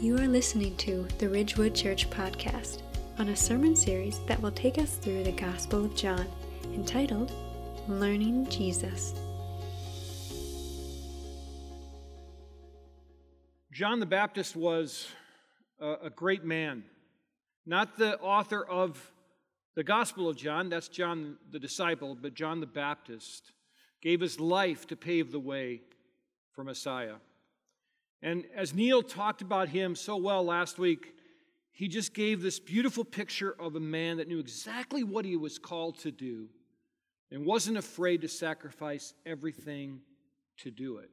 You are listening to the Ridgewood Church Podcast on a sermon series that will take us through the Gospel of John, entitled Learning Jesus. John the Baptist was a, great man, not the author of the Gospel of John, that's John the disciple, but John the Baptist gave his life to pave the way for Messiah. And as Neil talked about him so well last week, he just gave this beautiful picture of a man that knew exactly what he was called to do and wasn't afraid to sacrifice everything to do it.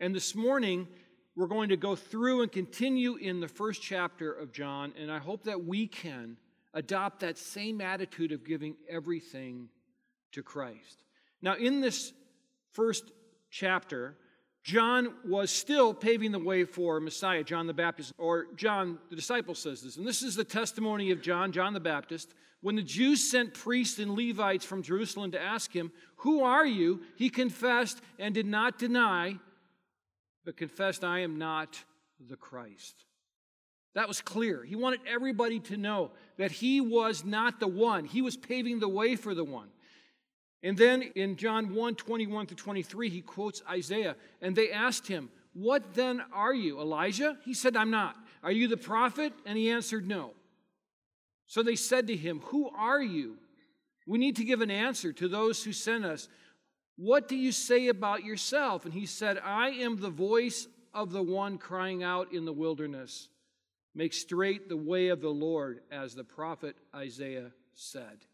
And this morning, we're going to go through and continue in the first chapter of John, and I hope that we can adopt that same attitude of giving everything to Christ. Now, in this first chapter, John was still paving the way for Messiah, John the Baptist, or John the disciple says this. And this is the testimony of John, John the Baptist. When the Jews sent priests and Levites from Jerusalem to ask him, Who are you? He confessed and did not deny, but confessed, I am not the Christ. That was clear. He wanted everybody to know that he was not the one, he was paving the way for the one. And then in John 1 21 to 23, he quotes Isaiah. And they asked him, What then are you, Elijah? He said, I'm not. Are you the prophet? And he answered, No. So they said to him, Who are you? We need to give an answer to those who sent us. What do you say about yourself? And he said, I am the voice of the one crying out in the wilderness. Make straight the way of the Lord, as the prophet Isaiah said.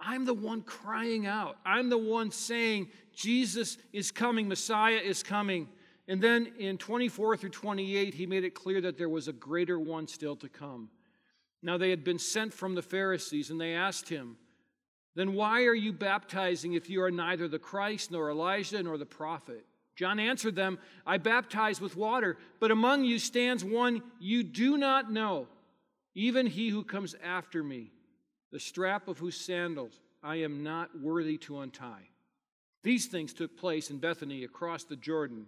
I'm the one crying out. I'm the one saying, Jesus is coming, Messiah is coming. And then in 24 through 28, he made it clear that there was a greater one still to come. Now they had been sent from the Pharisees, and they asked him, Then why are you baptizing if you are neither the Christ, nor Elijah, nor the prophet? John answered them, I baptize with water, but among you stands one you do not know, even he who comes after me the strap of whose sandals I am not worthy to untie. These things took place in Bethany across the Jordan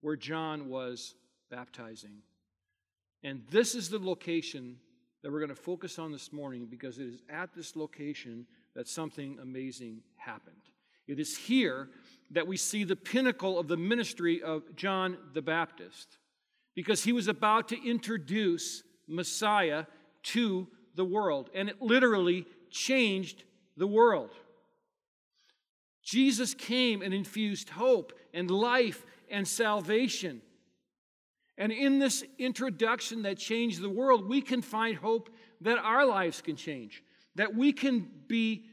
where John was baptizing. And this is the location that we're going to focus on this morning because it is at this location that something amazing happened. It is here that we see the pinnacle of the ministry of John the Baptist because he was about to introduce Messiah to the world, and it literally changed the world. Jesus came and infused hope and life and salvation. And in this introduction that changed the world, we can find hope that our lives can change, that we can be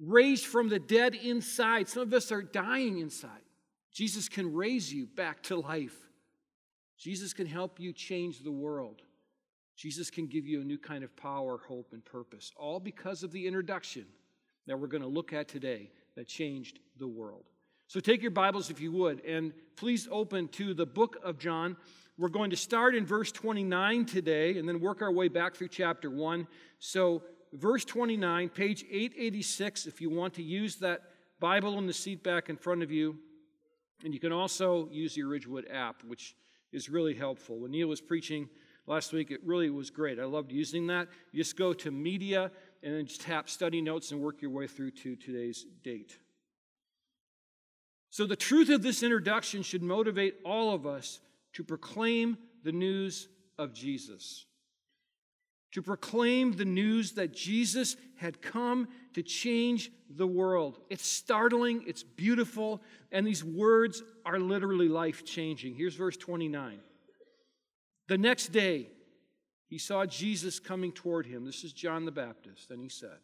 raised from the dead inside. Some of us are dying inside. Jesus can raise you back to life. Jesus can help you change the world. Jesus can give you a new kind of power, hope, and purpose, all because of the introduction that we're going to look at today that changed the world. So take your Bibles, if you would, and please open to the book of John. We're going to start in verse 29 today and then work our way back through chapter 1. So, verse 29, page 886, if you want to use that Bible in the seat back in front of you. And you can also use the Ridgewood app, which is really helpful. When Neil was preaching, last week. It really was great. I loved using that. You just go to media and then just tap study notes and work your way through to today's date. So, the truth of this introduction should motivate all of us to proclaim the news of Jesus. To proclaim the news that Jesus had come to change the world. It's startling, it's beautiful, and these words are literally life changing. Here's verse 29. The next day, he saw Jesus coming toward him. This is John the Baptist. And he said,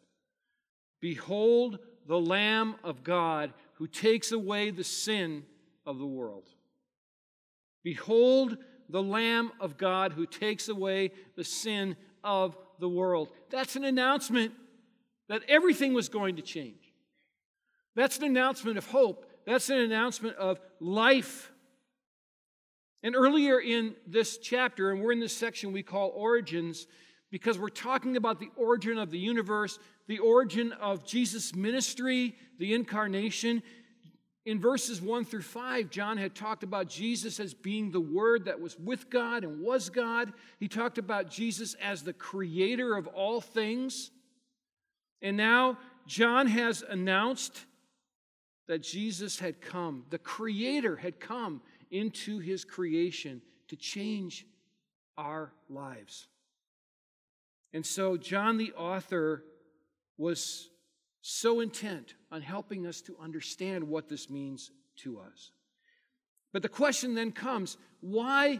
Behold the Lamb of God who takes away the sin of the world. Behold the Lamb of God who takes away the sin of the world. That's an announcement that everything was going to change. That's an announcement of hope. That's an announcement of life and earlier in this chapter, and we're in this section we call Origins, because we're talking about the origin of the universe, the origin of Jesus' ministry, the incarnation. In verses 1 through 5, John had talked about Jesus as being the Word that was with God and was God. He talked about Jesus as the creator of all things. And now John has announced that Jesus had come, the Creator had come into His creation to change our lives. And so, John the author was so intent on helping us to understand what this means to us. But the question then comes why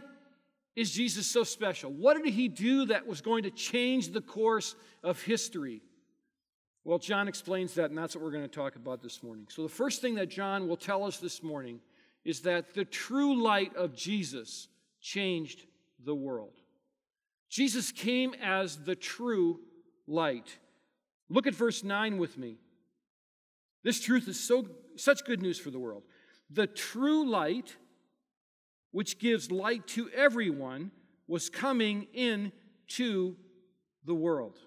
is Jesus so special? What did he do that was going to change the course of history? Well, John explains that, and that's what we're going to talk about this morning. So, the first thing that John will tell us this morning is that the true light of Jesus changed the world. Jesus came as the true light. Look at verse 9 with me. This truth is so, such good news for the world. The true light, which gives light to everyone, was coming in to the world.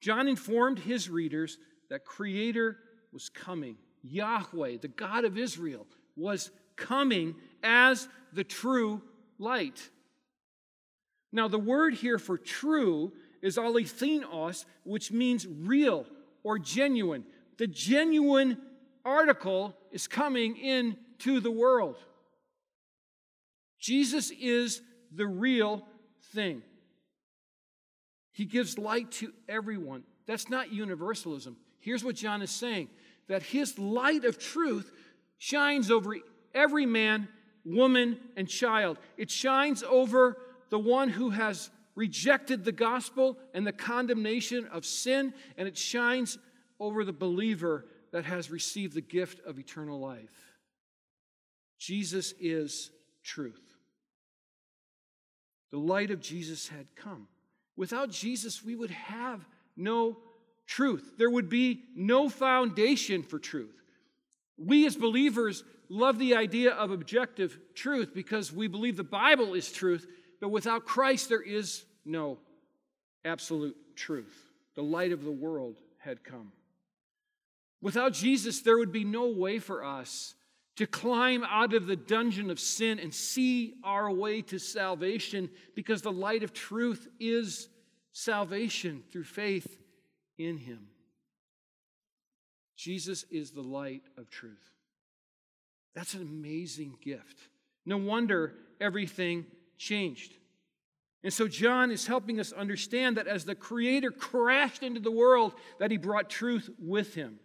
John informed his readers that Creator was coming. Yahweh, the God of Israel, was coming as the true light. Now, the word here for true is alethinos, which means real or genuine. The genuine article is coming into the world. Jesus is the real thing. He gives light to everyone. That's not universalism. Here's what John is saying that his light of truth shines over every man, woman, and child. It shines over the one who has rejected the gospel and the condemnation of sin, and it shines over the believer that has received the gift of eternal life. Jesus is truth. The light of Jesus had come. Without Jesus, we would have no truth. There would be no foundation for truth. We as believers love the idea of objective truth because we believe the Bible is truth, but without Christ, there is no absolute truth. The light of the world had come. Without Jesus, there would be no way for us to climb out of the dungeon of sin and see our way to salvation because the light of truth is salvation through faith in Him. Jesus is the light of truth. That's an amazing gift. No wonder everything changed. And so John is helping us understand that as the creator crashed into the world that he brought truth with him.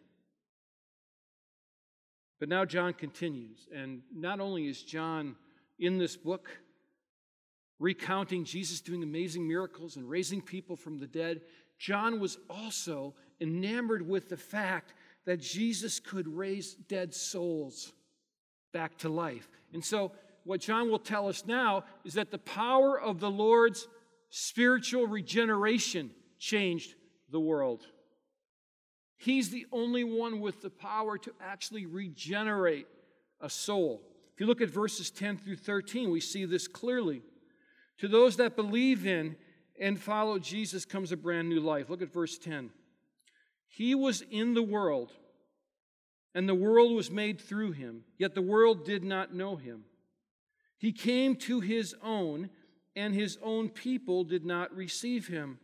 But now John continues. And not only is John in this book recounting Jesus doing amazing miracles and raising people from the dead, John was also enamored with the fact that Jesus could raise dead souls back to life. And so, what John will tell us now is that the power of the Lord's spiritual regeneration changed the world. He's the only one with the power to actually regenerate a soul. If you look at verses 10 through 13, we see this clearly. To those that believe in and follow Jesus comes a brand new life. Look at verse 10. He was in the world, and the world was made through him, yet the world did not know him. He came to his own, and his own people did not receive him.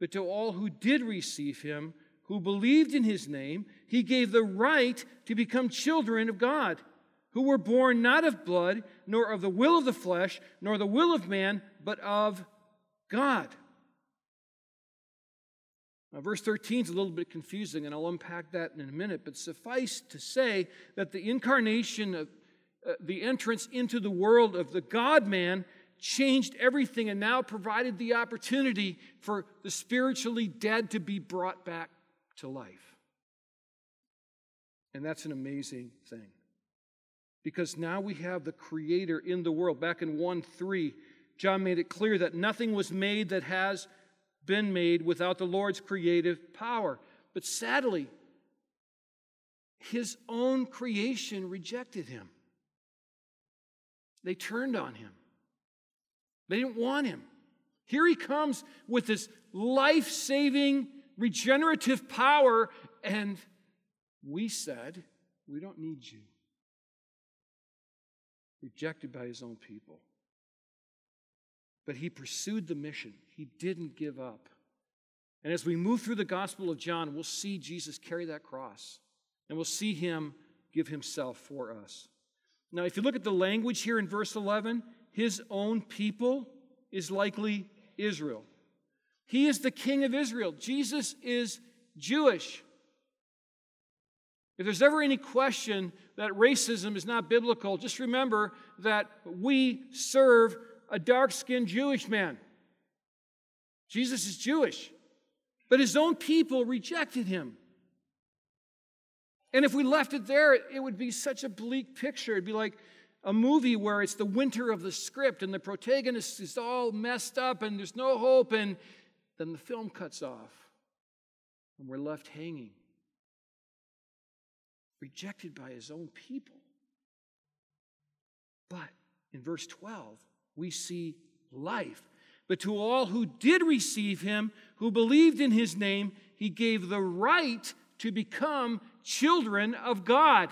But to all who did receive him, who believed in his name, he gave the right to become children of God, who were born not of blood, nor of the will of the flesh, nor the will of man, but of God. Now, verse 13 is a little bit confusing, and I'll unpack that in a minute, but suffice to say that the incarnation of uh, the entrance into the world of the God man changed everything and now provided the opportunity for the spiritually dead to be brought back to life. And that's an amazing thing. Because now we have the Creator in the world. Back in 1 3, John made it clear that nothing was made that has been made without the Lord's creative power. But sadly, his own creation rejected him. They turned on him. They didn't want him. Here he comes with this life saving regenerative power, and we said, We don't need you. Rejected by his own people. But he pursued the mission, he didn't give up. And as we move through the Gospel of John, we'll see Jesus carry that cross, and we'll see him give himself for us. Now, if you look at the language here in verse 11, his own people is likely Israel. He is the king of Israel. Jesus is Jewish. If there's ever any question that racism is not biblical, just remember that we serve a dark skinned Jewish man. Jesus is Jewish, but his own people rejected him. And if we left it there, it would be such a bleak picture. It'd be like a movie where it's the winter of the script and the protagonist is all messed up and there's no hope, and then the film cuts off and we're left hanging rejected by his own people. But in verse 12, we see life. But to all who did receive him, who believed in his name, he gave the right to become children of God.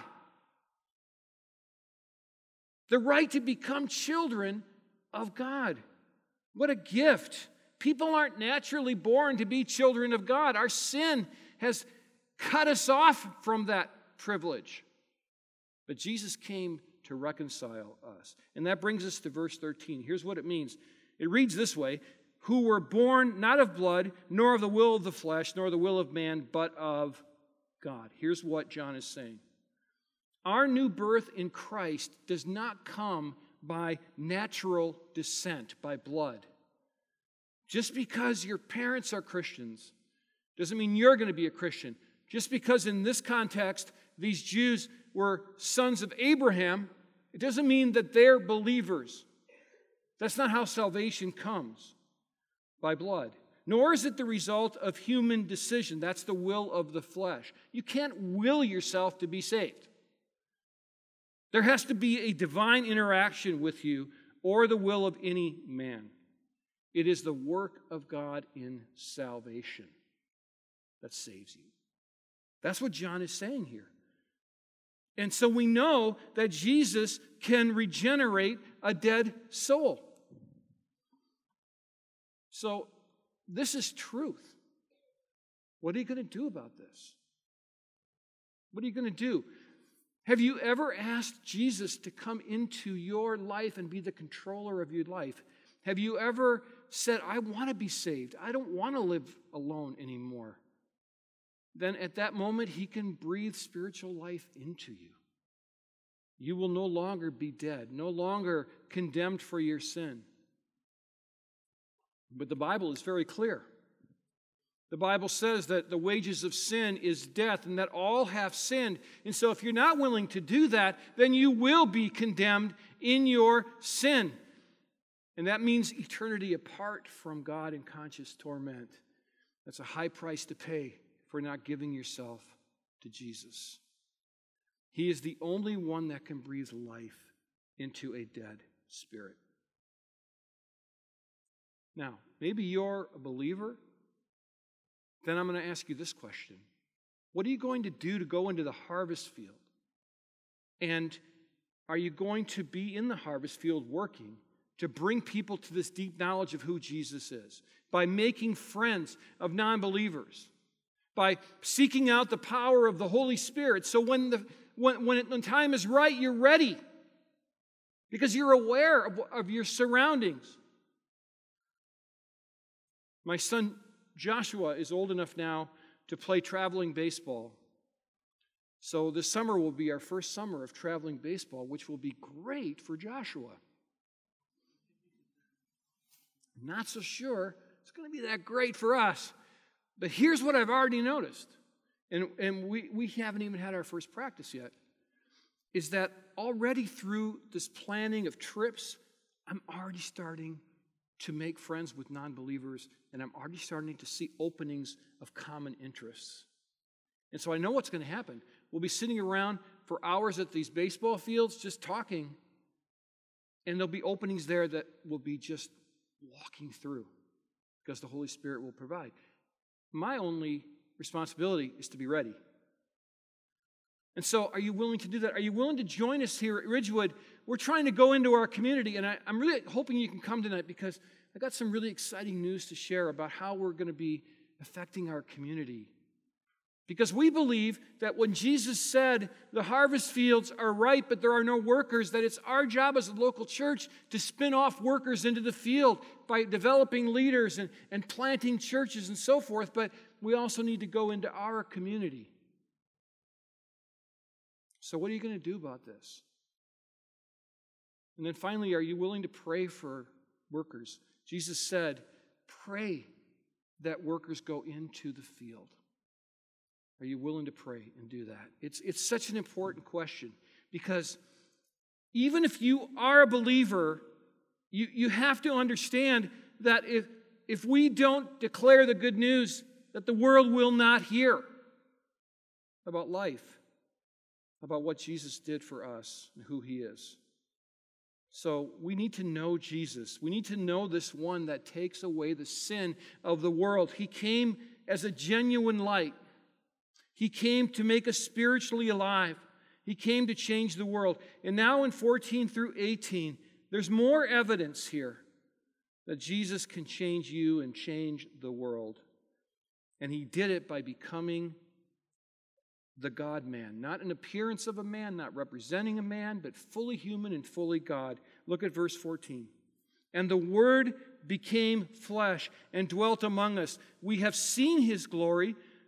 The right to become children of God. What a gift. People aren't naturally born to be children of God. Our sin has cut us off from that privilege. But Jesus came to reconcile us. And that brings us to verse 13. Here's what it means it reads this way Who were born not of blood, nor of the will of the flesh, nor the will of man, but of God. Here's what John is saying Our new birth in Christ does not come by natural descent, by blood. Just because your parents are Christians doesn't mean you're going to be a Christian. Just because in this context these Jews were sons of Abraham, it doesn't mean that they're believers. That's not how salvation comes by blood. Nor is it the result of human decision. That's the will of the flesh. You can't will yourself to be saved. There has to be a divine interaction with you or the will of any man. It is the work of God in salvation that saves you. That's what John is saying here. And so we know that Jesus can regenerate a dead soul. So this is truth. What are you going to do about this? What are you going to do? Have you ever asked Jesus to come into your life and be the controller of your life? Have you ever said, I want to be saved? I don't want to live alone anymore then at that moment he can breathe spiritual life into you. You will no longer be dead, no longer condemned for your sin. But the Bible is very clear. The Bible says that the wages of sin is death and that all have sinned. And so, if you're not willing to do that, then you will be condemned in your sin. And that means eternity apart from God in conscious torment. That's a high price to pay for not giving yourself to Jesus. He is the only one that can breathe life into a dead spirit. Now, maybe you're a believer. Then I'm going to ask you this question What are you going to do to go into the harvest field? And are you going to be in the harvest field working to bring people to this deep knowledge of who Jesus is? By making friends of non believers, by seeking out the power of the Holy Spirit. So when the when, when, it, when time is right, you're ready because you're aware of, of your surroundings. My son Joshua is old enough now to play traveling baseball. So this summer will be our first summer of traveling baseball, which will be great for Joshua. Not so sure it's going to be that great for us. But here's what I've already noticed, and, and we, we haven't even had our first practice yet, is that already through this planning of trips, I'm already starting to make friends with non believers, and I'm already starting to see openings of common interests. And so I know what's going to happen. We'll be sitting around for hours at these baseball fields just talking, and there'll be openings there that will be just walking through because the Holy Spirit will provide. My only responsibility is to be ready. And so, are you willing to do that? Are you willing to join us here at Ridgewood? We're trying to go into our community, and I, am really hoping you can come tonight because I got some really exciting news to share about how we're going to be affecting our community. Because we believe that when Jesus said the harvest fields are ripe, but there are no workers, that it's our job as a local church to spin off workers into the field by developing leaders and, and planting churches and so forth. But we also need to go into our community. So, what are you going to do about this? And then finally, are you willing to pray for workers? Jesus said, Pray that workers go into the field. Are you willing to pray and do that? It's, it's such an important question because even if you are a believer, you, you have to understand that if, if we don't declare the good news, that the world will not hear about life, about what Jesus did for us and who he is. So we need to know Jesus. We need to know this one that takes away the sin of the world. He came as a genuine light. He came to make us spiritually alive. He came to change the world. And now in 14 through 18, there's more evidence here that Jesus can change you and change the world. And he did it by becoming the God man, not an appearance of a man, not representing a man, but fully human and fully God. Look at verse 14. And the Word became flesh and dwelt among us. We have seen his glory,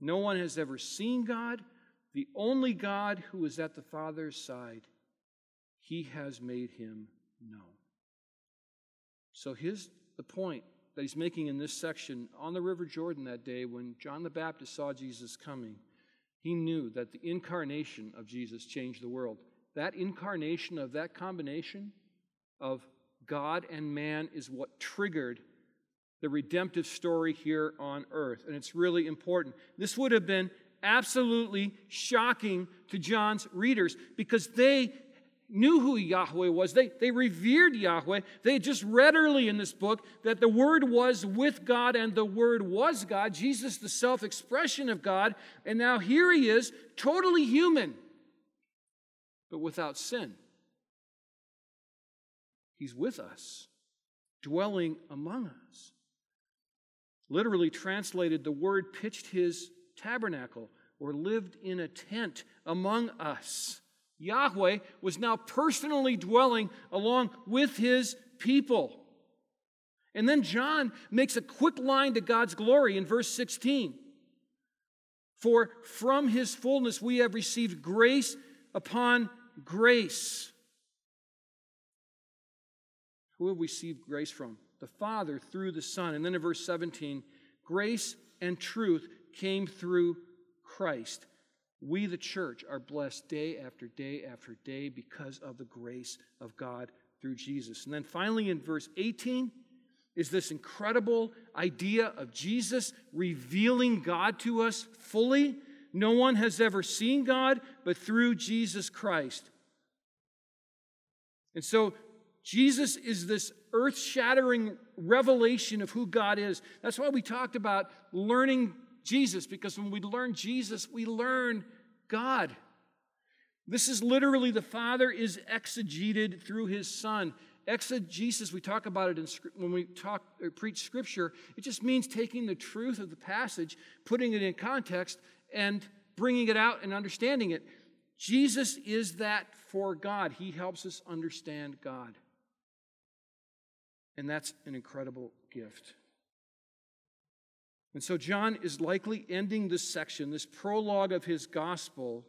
No one has ever seen God, the only God who is at the Father's side. He has made him known. So here's the point that he's making in this section on the River Jordan that day when John the Baptist saw Jesus coming. He knew that the incarnation of Jesus changed the world. That incarnation of that combination of God and man is what triggered the redemptive story here on earth. And it's really important. This would have been absolutely shocking to John's readers because they knew who Yahweh was. They, they revered Yahweh. They just read early in this book that the Word was with God and the Word was God. Jesus, the self expression of God. And now here he is, totally human, but without sin. He's with us, dwelling among us. Literally translated, the word pitched his tabernacle or lived in a tent among us. Yahweh was now personally dwelling along with his people. And then John makes a quick line to God's glory in verse 16. For from his fullness we have received grace upon grace. Who have we received grace from? The Father through the Son. And then in verse 17, grace and truth came through Christ. We, the church, are blessed day after day after day because of the grace of God through Jesus. And then finally, in verse 18, is this incredible idea of Jesus revealing God to us fully. No one has ever seen God but through Jesus Christ. And so, Jesus is this earth shattering revelation of who God is. That's why we talked about learning Jesus, because when we learn Jesus, we learn God. This is literally the Father is exegeted through his Son. Exegesis, we talk about it in, when we talk or preach Scripture, it just means taking the truth of the passage, putting it in context, and bringing it out and understanding it. Jesus is that for God. He helps us understand God. And that's an incredible gift. And so John is likely ending this section, this prologue of his gospel,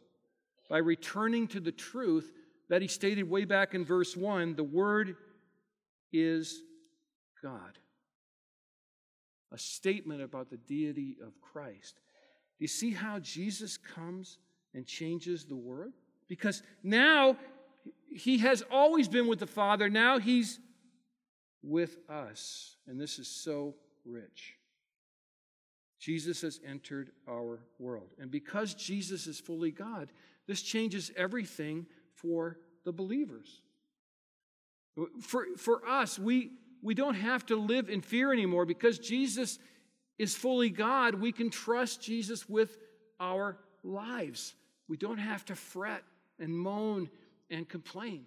by returning to the truth that he stated way back in verse 1 the Word is God. A statement about the deity of Christ. Do you see how Jesus comes and changes the world? Because now he has always been with the Father, now he's with us. And this is so rich. Jesus has entered our world. And because Jesus is fully God, this changes everything for the believers. For, for us, we, we don't have to live in fear anymore because Jesus is fully God. We can trust Jesus with our lives. We don't have to fret and moan and complain.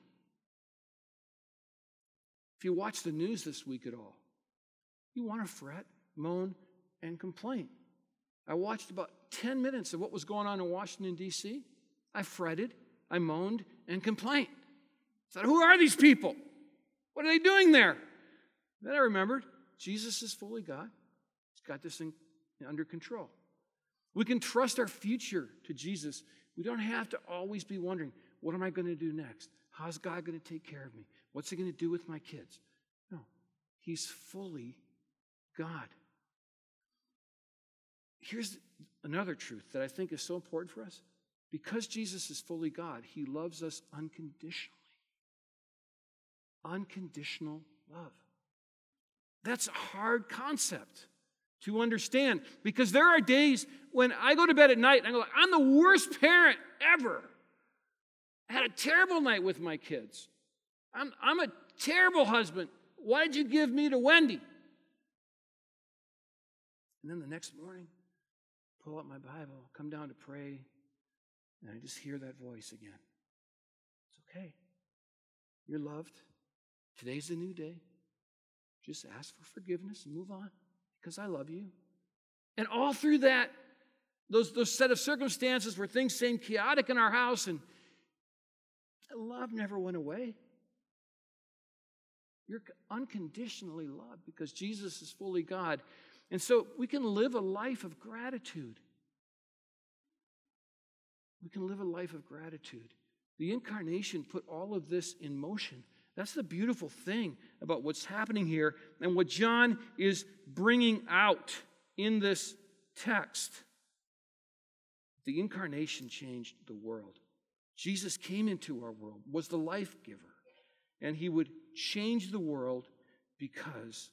If you watch the news this week at all, you want to fret, moan, and complain. I watched about 10 minutes of what was going on in Washington, D.C. I fretted, I moaned, and complained. I said, Who are these people? What are they doing there? Then I remembered Jesus is fully God. He's got this under control. We can trust our future to Jesus. We don't have to always be wondering, what am I going to do next? How's God going to take care of me? What's He going to do with my kids? No, He's fully God. Here's another truth that I think is so important for us. Because Jesus is fully God, He loves us unconditionally. Unconditional love. That's a hard concept to understand because there are days when I go to bed at night and I go, I'm the worst parent ever. I had a terrible night with my kids. I'm, I'm a terrible husband. Why'd you give me to Wendy? And then the next morning, pull up my Bible, come down to pray, and I just hear that voice again. It's okay. You're loved. Today's a new day. Just ask for forgiveness and move on because I love you. And all through that, those, those set of circumstances where things seemed chaotic in our house and love never went away. You're unconditionally loved because Jesus is fully God. And so we can live a life of gratitude. We can live a life of gratitude. The incarnation put all of this in motion. That's the beautiful thing about what's happening here and what John is bringing out in this text. The incarnation changed the world. Jesus came into our world, was the life giver, and he would change the world because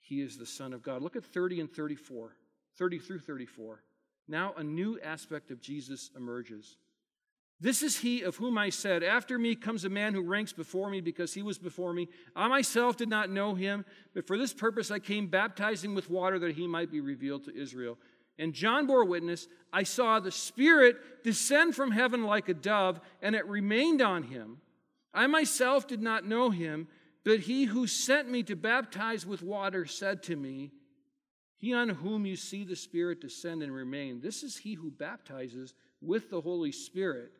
he is the Son of God. Look at 30 and 34, 30 through 34. Now a new aspect of Jesus emerges. This is he of whom I said, After me comes a man who ranks before me because he was before me. I myself did not know him, but for this purpose I came baptizing with water that he might be revealed to Israel. And John bore witness I saw the Spirit descend from heaven like a dove, and it remained on him. I myself did not know him, but he who sent me to baptize with water said to me, He on whom you see the Spirit descend and remain, this is he who baptizes with the Holy Spirit.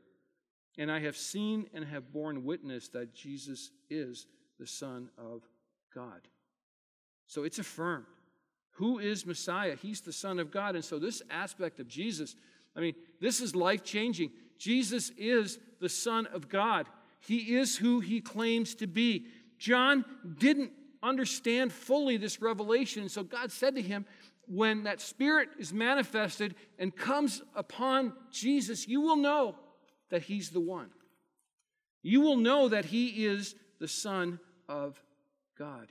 And I have seen and have borne witness that Jesus is the Son of God. So it's affirmed. Who is Messiah? He's the Son of God. And so, this aspect of Jesus, I mean, this is life changing. Jesus is the Son of God, He is who He claims to be. John didn't understand fully this revelation. So, God said to him, when that Spirit is manifested and comes upon Jesus, you will know that he's the one. You will know that he is the Son of God.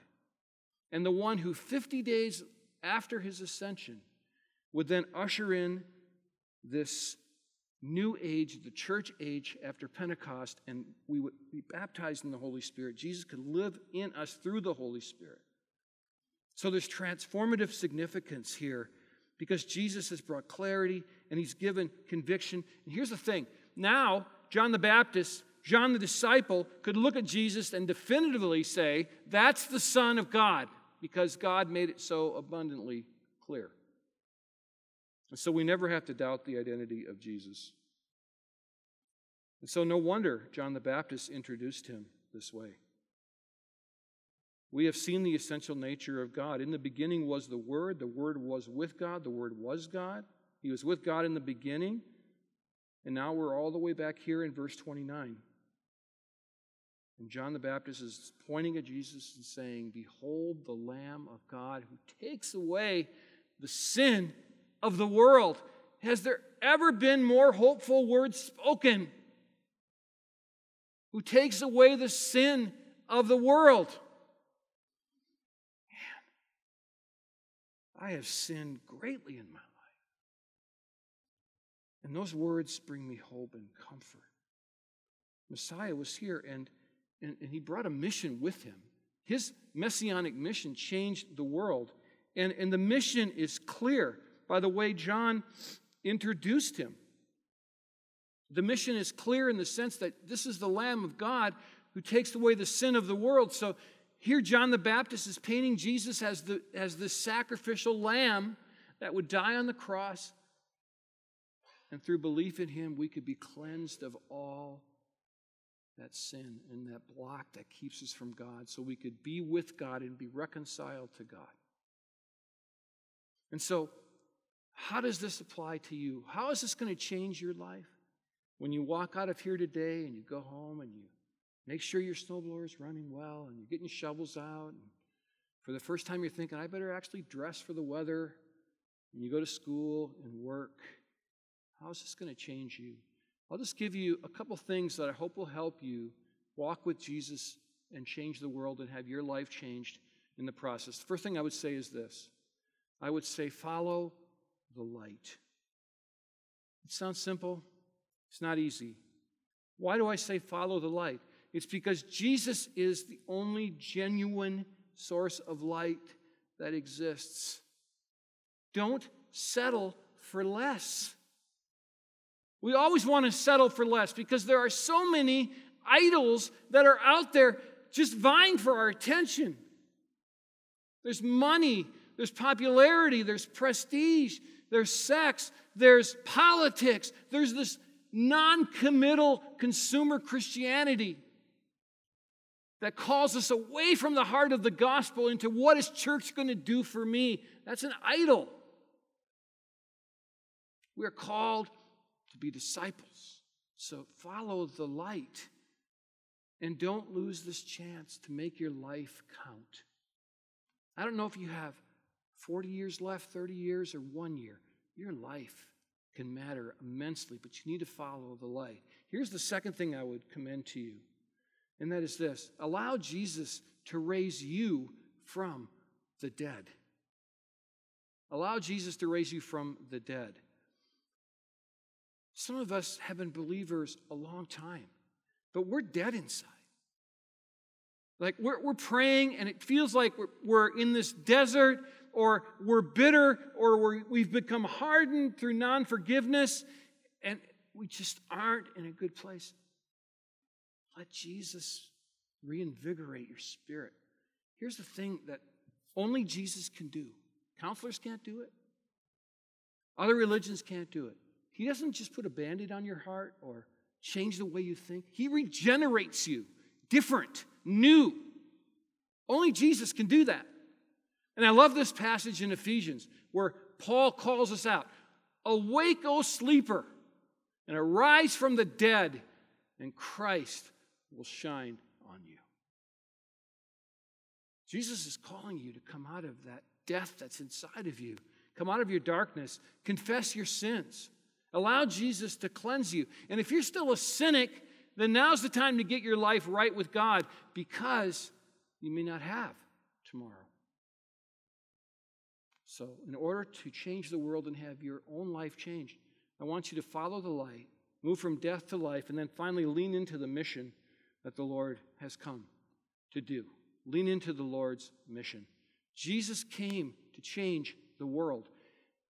And the one who 50 days after his ascension would then usher in this new age, the church age after Pentecost, and we would be baptized in the Holy Spirit. Jesus could live in us through the Holy Spirit. So there's transformative significance here because Jesus has brought clarity and he's given conviction. And here's the thing now, John the Baptist, John the disciple, could look at Jesus and definitively say, That's the Son of God, because God made it so abundantly clear. And so we never have to doubt the identity of Jesus. And so, no wonder John the Baptist introduced him this way. We have seen the essential nature of God. In the beginning was the Word, the Word was with God, the Word was God. He was with God in the beginning. And now we're all the way back here in verse 29. And John the Baptist is pointing at Jesus and saying, Behold the Lamb of God who takes away the sin of the world. has there ever been more hopeful words spoken? Who takes away the sin of the world? Man, I have sinned greatly in my life. And those words bring me hope and comfort. Messiah was here and, and, and he brought a mission with him. His messianic mission changed the world. And, and the mission is clear by the way John introduced him. The mission is clear in the sense that this is the Lamb of God who takes away the sin of the world. So here, John the Baptist is painting Jesus as the, as the sacrificial lamb that would die on the cross. And through belief in him, we could be cleansed of all that sin and that block that keeps us from God so we could be with God and be reconciled to God. And so, how does this apply to you? How is this going to change your life? When you walk out of here today and you go home and you make sure your snowblower is running well and you're getting shovels out, and for the first time you're thinking, I better actually dress for the weather, and you go to school and work, how is this going to change you? I'll just give you a couple things that I hope will help you walk with Jesus and change the world and have your life changed in the process. The first thing I would say is this I would say, follow the light. It sounds simple, it's not easy. Why do I say follow the light? It's because Jesus is the only genuine source of light that exists. Don't settle for less. We always want to settle for less because there are so many idols that are out there just vying for our attention. There's money, there's popularity, there's prestige, there's sex, there's politics, there's this non committal consumer Christianity that calls us away from the heart of the gospel into what is church going to do for me? That's an idol. We are called to be disciples. So follow the light and don't lose this chance to make your life count. I don't know if you have 40 years left, 30 years, or one year. Your life can matter immensely, but you need to follow the light. Here's the second thing I would commend to you, and that is this allow Jesus to raise you from the dead. Allow Jesus to raise you from the dead. Some of us have been believers a long time, but we're dead inside. Like we're, we're praying and it feels like we're, we're in this desert or we're bitter or we're, we've become hardened through non forgiveness and we just aren't in a good place. Let Jesus reinvigorate your spirit. Here's the thing that only Jesus can do counselors can't do it, other religions can't do it. He doesn't just put a band aid on your heart or change the way you think, He regenerates you different, new. Only Jesus can do that. And I love this passage in Ephesians where Paul calls us out Awake, O sleeper, and arise from the dead, and Christ will shine on you. Jesus is calling you to come out of that death that's inside of you, come out of your darkness, confess your sins. Allow Jesus to cleanse you. And if you're still a cynic, then now's the time to get your life right with God because you may not have tomorrow. So, in order to change the world and have your own life changed, I want you to follow the light, move from death to life, and then finally lean into the mission that the Lord has come to do. Lean into the Lord's mission. Jesus came to change the world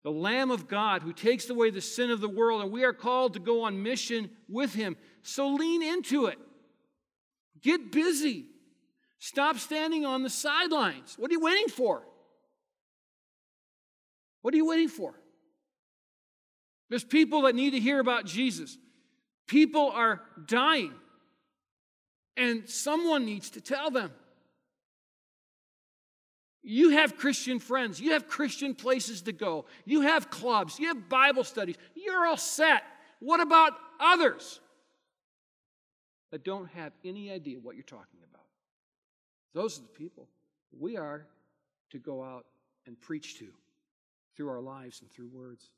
the Lamb of God who takes away the sin of the world, and we are called to go on mission with him. So lean into it. Get busy. Stop standing on the sidelines. What are you waiting for? What are you waiting for? There's people that need to hear about Jesus. People are dying, and someone needs to tell them. You have Christian friends. You have Christian places to go. You have clubs. You have Bible studies. You're all set. What about others that don't have any idea what you're talking about? Those are the people we are to go out and preach to through our lives and through words.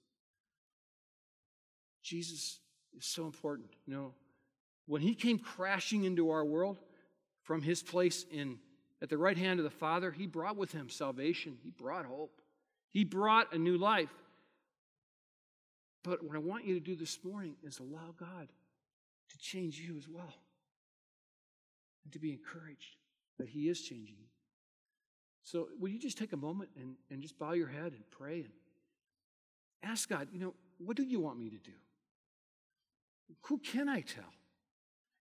Jesus is so important. You know, when he came crashing into our world from his place in at the right hand of the Father, he brought with him salvation. He brought hope. He brought a new life. But what I want you to do this morning is allow God to change you as well and to be encouraged that He is changing you. So, will you just take a moment and, and just bow your head and pray and ask God, you know, what do you want me to do? Who can I tell?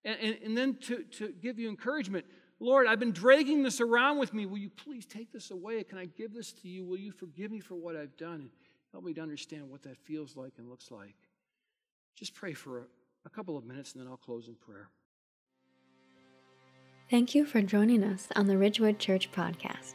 And, and, and then to, to give you encouragement, Lord, I've been dragging this around with me. Will you please take this away? Can I give this to you? Will you forgive me for what I've done? And help me to understand what that feels like and looks like. Just pray for a, a couple of minutes and then I'll close in prayer. Thank you for joining us on the Ridgewood Church podcast.